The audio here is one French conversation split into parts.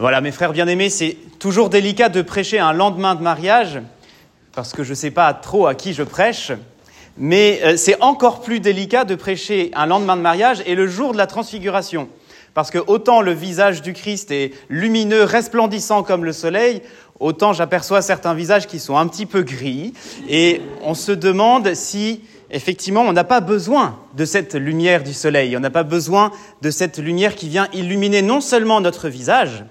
Voilà, mes frères bien-aimés, c'est toujours délicat de prêcher un lendemain de mariage, parce que je ne sais pas trop à qui je prêche, mais euh, c'est encore plus délicat de prêcher un lendemain de mariage et le jour de la transfiguration. Parce que autant le visage du Christ est lumineux, resplendissant comme le soleil, autant j'aperçois certains visages qui sont un petit peu gris, et on se demande si effectivement, on n'a pas besoin de cette lumière du soleil, on n'a pas besoin de cette lumière qui vient illuminer non seulement notre visage,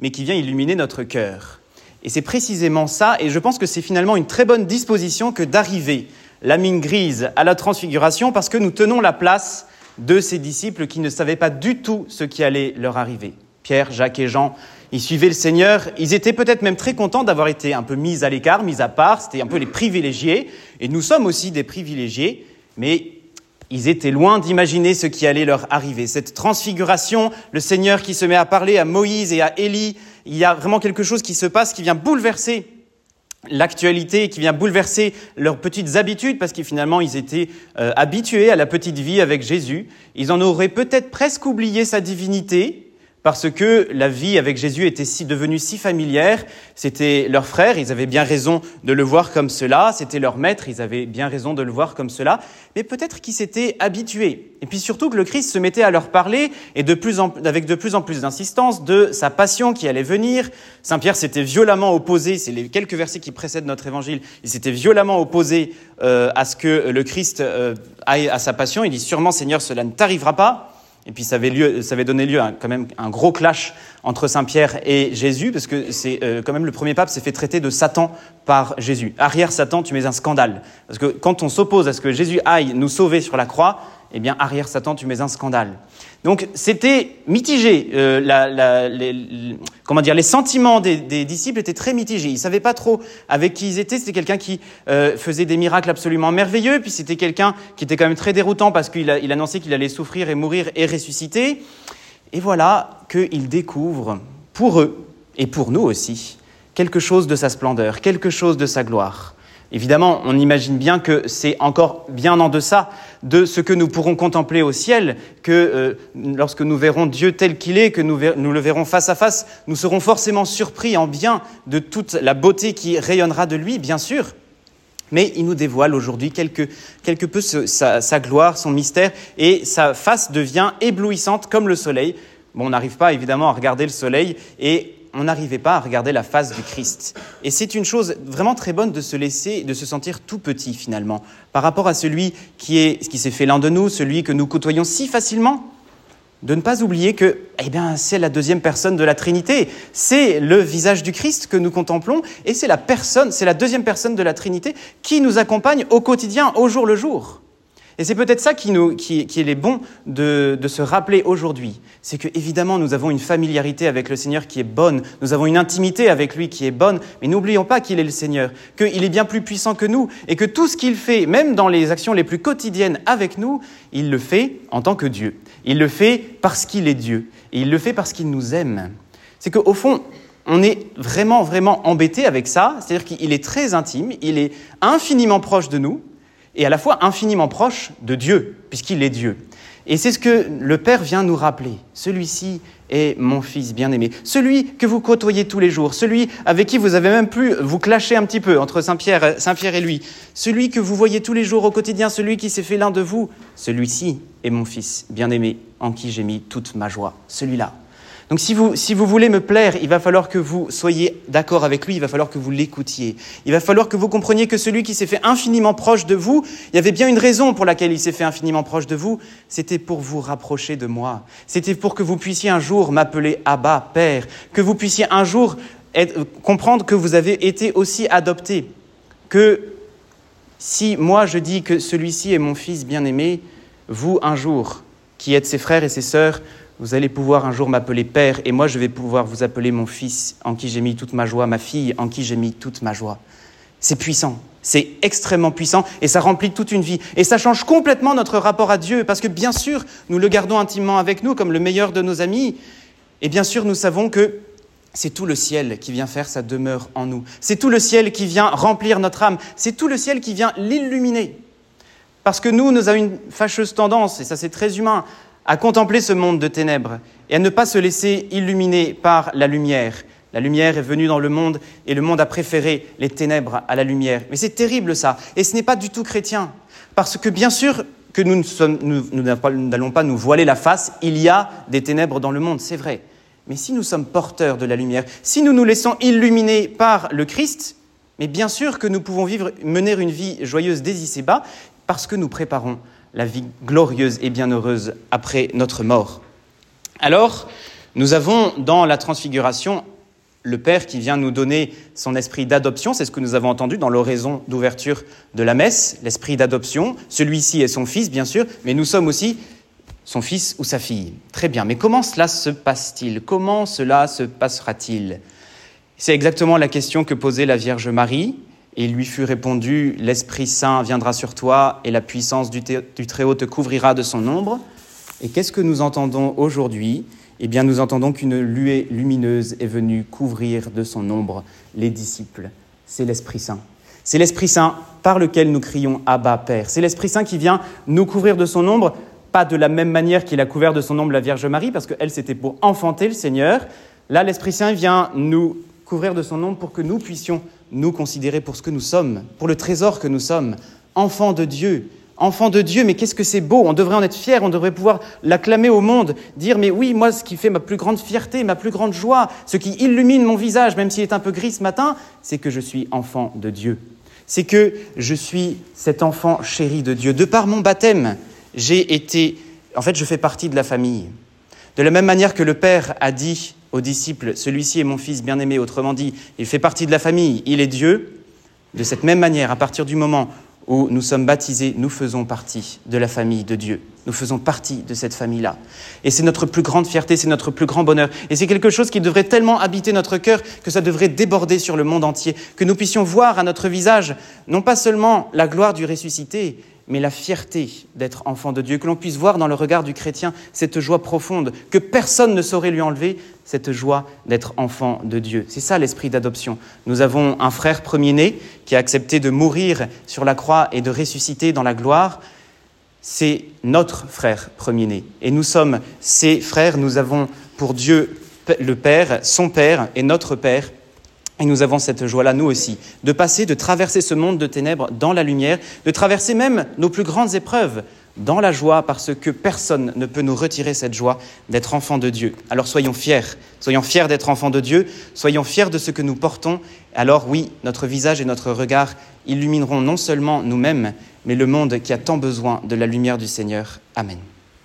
mais qui vient illuminer notre cœur. Et c'est précisément ça, et je pense que c'est finalement une très bonne disposition que d'arriver, la mine grise, à la transfiguration, parce que nous tenons la place de ces disciples qui ne savaient pas du tout ce qui allait leur arriver. Pierre, Jacques et Jean, ils suivaient le Seigneur, ils étaient peut-être même très contents d'avoir été un peu mis à l'écart, mis à part, c'était un peu les privilégiés, et nous sommes aussi des privilégiés, mais ils étaient loin d'imaginer ce qui allait leur arriver. Cette transfiguration, le Seigneur qui se met à parler à Moïse et à Élie, il y a vraiment quelque chose qui se passe qui vient bouleverser l'actualité, qui vient bouleverser leurs petites habitudes, parce que finalement ils étaient euh, habitués à la petite vie avec Jésus. Ils en auraient peut-être presque oublié sa divinité, parce que la vie avec Jésus était si, devenue si familière. C'était leur frère, ils avaient bien raison de le voir comme cela. C'était leur maître, ils avaient bien raison de le voir comme cela. Mais peut-être qu'ils s'étaient habitués. Et puis surtout que le Christ se mettait à leur parler, et de plus en, avec de plus en plus d'insistance, de sa passion qui allait venir. Saint Pierre s'était violemment opposé, c'est les quelques versets qui précèdent notre évangile, il s'était violemment opposé euh, à ce que le Christ euh, aille à sa passion. Il dit sûrement Seigneur, cela ne t'arrivera pas. Et puis ça avait, lieu, ça avait donné lieu à quand même un gros clash entre Saint Pierre et Jésus, parce que c'est euh, quand même le premier pape s'est fait traiter de Satan par Jésus. Arrière Satan, tu mets un scandale. Parce que quand on s'oppose à ce que Jésus aille nous sauver sur la croix, eh bien, arrière Satan, tu mets un scandale. Donc, c'était mitigé. Euh, la, les, comment dire, les sentiments des, disciples étaient très mitigés. Ils savaient pas trop avec qui ils étaient. C'était quelqu'un qui euh, faisait des miracles absolument merveilleux, puis c'était quelqu'un qui était quand même très déroutant parce qu'il il annonçait qu'il allait souffrir et mourir et ressusciter. Et voilà qu'ils découvrent, pour eux et pour nous aussi, quelque chose de sa splendeur, quelque chose de sa gloire. Évidemment, on imagine bien que c'est encore bien en deçà de ce que nous pourrons contempler au ciel, que euh, lorsque nous verrons Dieu tel qu'il est, que nous, le verrons face à face, nous serons forcément surpris en bien de toute la beauté qui rayonnera de lui, bien sûr. Mais il nous dévoile aujourd'hui quelque, quelque peu sa, sa, gloire, son mystère, et sa face devient éblouissante comme le soleil. Bon, on n'arrive pas évidemment à regarder le soleil, et on n'arrivait pas à regarder la face du Christ. Et c'est une chose vraiment très bonne de se laisser, de se sentir tout petit finalement, par rapport à celui qui est, qui s'est fait l'un de nous, celui que nous côtoyons si facilement. De ne pas oublier que, eh bien, c'est la deuxième personne de la Trinité. C'est le visage du Christ que nous contemplons et c'est la personne, c'est la deuxième personne de la Trinité qui nous accompagne au quotidien, au jour le jour. Et c'est peut-être ça qui, est bon de, de se rappeler aujourd'hui. C'est que évidemment nous avons une familiarité avec le Seigneur qui est bonne, nous avons une intimité avec lui qui est bonne, mais n'oublions pas qu'il est le Seigneur, qu'il est bien plus puissant que nous, et que tout ce qu'il fait, même dans les actions les plus quotidiennes avec nous, il le fait en tant que Dieu. Il le fait parce qu'il est Dieu, et il le fait parce qu'il nous aime. C'est qu'au fond, on est vraiment, vraiment embêté avec ça, c'est-à-dire qu'il est très intime, il est infiniment proche de nous, et à la fois infiniment proche de Dieu, puisqu'il est Dieu. Et c'est ce que le Père vient nous rappeler. Celui-ci est mon Fils bien-aimé. Celui que vous côtoyez tous les jours. Celui avec qui vous avez même pu vous clasher un petit peu entre Saint-Pierre Saint -Pierre et lui. Celui que vous voyez tous les jours au quotidien. Celui qui s'est fait l'un de vous. Celui-ci est mon Fils bien-aimé en qui j'ai mis toute ma joie. Celui-là. Donc si vous, si vous voulez me plaire, il va falloir que vous soyez d'accord avec lui, il va falloir que vous l'écoutiez. Il va falloir que vous compreniez que celui qui s'est fait infiniment proche de vous, il y avait bien une raison pour laquelle il s'est fait infiniment proche de vous, c'était pour vous rapprocher de moi. C'était pour que vous puissiez un jour m'appeler Abba, Père, que vous puissiez un jour comprendre que vous avez été aussi adopté, que si moi je dis que celui-ci est mon fils bien-aimé, vous un jour, qui êtes ses frères et ses sœurs, vous allez pouvoir un jour m'appeler Père, et moi je vais pouvoir vous appeler mon Fils, en qui j'ai mis toute ma joie, ma fille, en qui j'ai mis toute ma joie. C'est puissant, c'est extrêmement puissant, et ça remplit toute une vie. Et ça change complètement notre rapport à Dieu, parce que bien sûr, nous le gardons intimement avec nous comme le meilleur de nos amis, et bien sûr, nous savons que c'est tout le ciel qui vient faire sa demeure en nous. C'est tout le ciel qui vient remplir notre âme. C'est tout le ciel qui vient l'illuminer. Parce que nous, nous avons une fâcheuse tendance, et ça c'est très humain, à contempler ce monde de ténèbres et à ne pas se laisser illuminer par la lumière. La lumière est venue dans le monde et le monde a préféré les ténèbres à la lumière. Mais c'est terrible ça, et ce n'est pas du tout chrétien. Parce que bien sûr que nous n'allons pas nous voiler la face, il y a des ténèbres dans le monde, c'est vrai. Mais si nous sommes porteurs de la lumière, si nous nous laissons illuminer par le Christ, mais bien sûr que nous pouvons vivre, mener une vie joyeuse dès ici-bas, parce que nous préparons la vie glorieuse et bienheureuse après notre mort. Alors, nous avons dans la transfiguration le Père qui vient nous donner son esprit d'adoption, c'est ce que nous avons entendu dans l'oraison d'ouverture de la messe, l'esprit d'adoption. Celui-ci est son fils, bien sûr, mais nous sommes aussi son fils ou sa fille. Très bien, mais comment cela se passe-t-il? Comment cela se passera-t-il? C'est exactement la question que posait la Vierge Marie, et il lui fut répondu, L'Esprit Saint viendra sur toi, et la puissance du, Très-Haut te couvrira de son ombre. Et qu'est-ce que nous entendons aujourd'hui? Eh bien nous entendons qu'une luée lumineuse est venue couvrir de son ombre les disciples. C'est l'Esprit Saint. C'est l'Esprit Saint par lequel nous crions Abba Père. C'est l'Esprit Saint qui vient nous couvrir de son ombre, pas de la même manière qu'il a couvert de son ombre la Vierge Marie, parce qu'elle, c'était pour enfanter le Seigneur. Là, l'Esprit Saint vient nous couvrir de son ombre pour que nous puissions nous considérer pour ce que nous sommes, pour le trésor que nous sommes, enfants de Dieu, enfant de Dieu, mais qu'est-ce que c'est beau, on devrait en être fier, on devrait pouvoir l'acclamer au monde, dire mais oui, moi ce qui fait ma plus grande fierté, ma plus grande joie, ce qui illumine mon visage, même s'il est un peu gris ce matin, c'est que je suis enfant de Dieu. C'est que je suis cet enfant chéri de Dieu. De par mon baptême, j'ai été, en fait, je fais partie de la famille. De la même manière que le Père a dit aux disciples, celui-ci est mon fils bien-aimé, autrement dit, il fait partie de la famille, il est Dieu, de cette même manière, à partir du moment où nous sommes baptisés, nous faisons partie de la famille de Dieu. Nous faisons partie de cette famille-là. Et c'est notre plus grande fierté, c'est notre plus grand bonheur. Et c'est quelque chose qui devrait tellement habiter notre cœur que ça devrait déborder sur le monde entier, que nous puissions voir à notre visage non pas seulement la gloire du ressuscité, mais la fierté d'être enfant de Dieu, que l'on puisse voir dans le regard du chrétien cette joie profonde, que personne ne saurait lui enlever, cette joie d'être enfant de Dieu. C'est ça l'esprit d'adoption. Nous avons un frère premier-né qui a accepté de mourir sur la croix et de ressusciter dans la gloire. C'est notre frère premier-né. Et nous sommes ses frères, nous avons pour Dieu le Père, son Père et notre Père, et nous avons cette joie-là, nous aussi, de passer, de traverser ce monde de ténèbres dans la lumière, de traverser même nos plus grandes épreuves dans la joie, parce que personne ne peut nous retirer cette joie d'être enfants de Dieu. Alors soyons fiers, soyons fiers d'être enfants de Dieu, soyons fiers de ce que nous portons. Alors oui, notre visage et notre regard illumineront non seulement nous-mêmes, mais le monde qui a tant besoin de la lumière du Seigneur. Amen.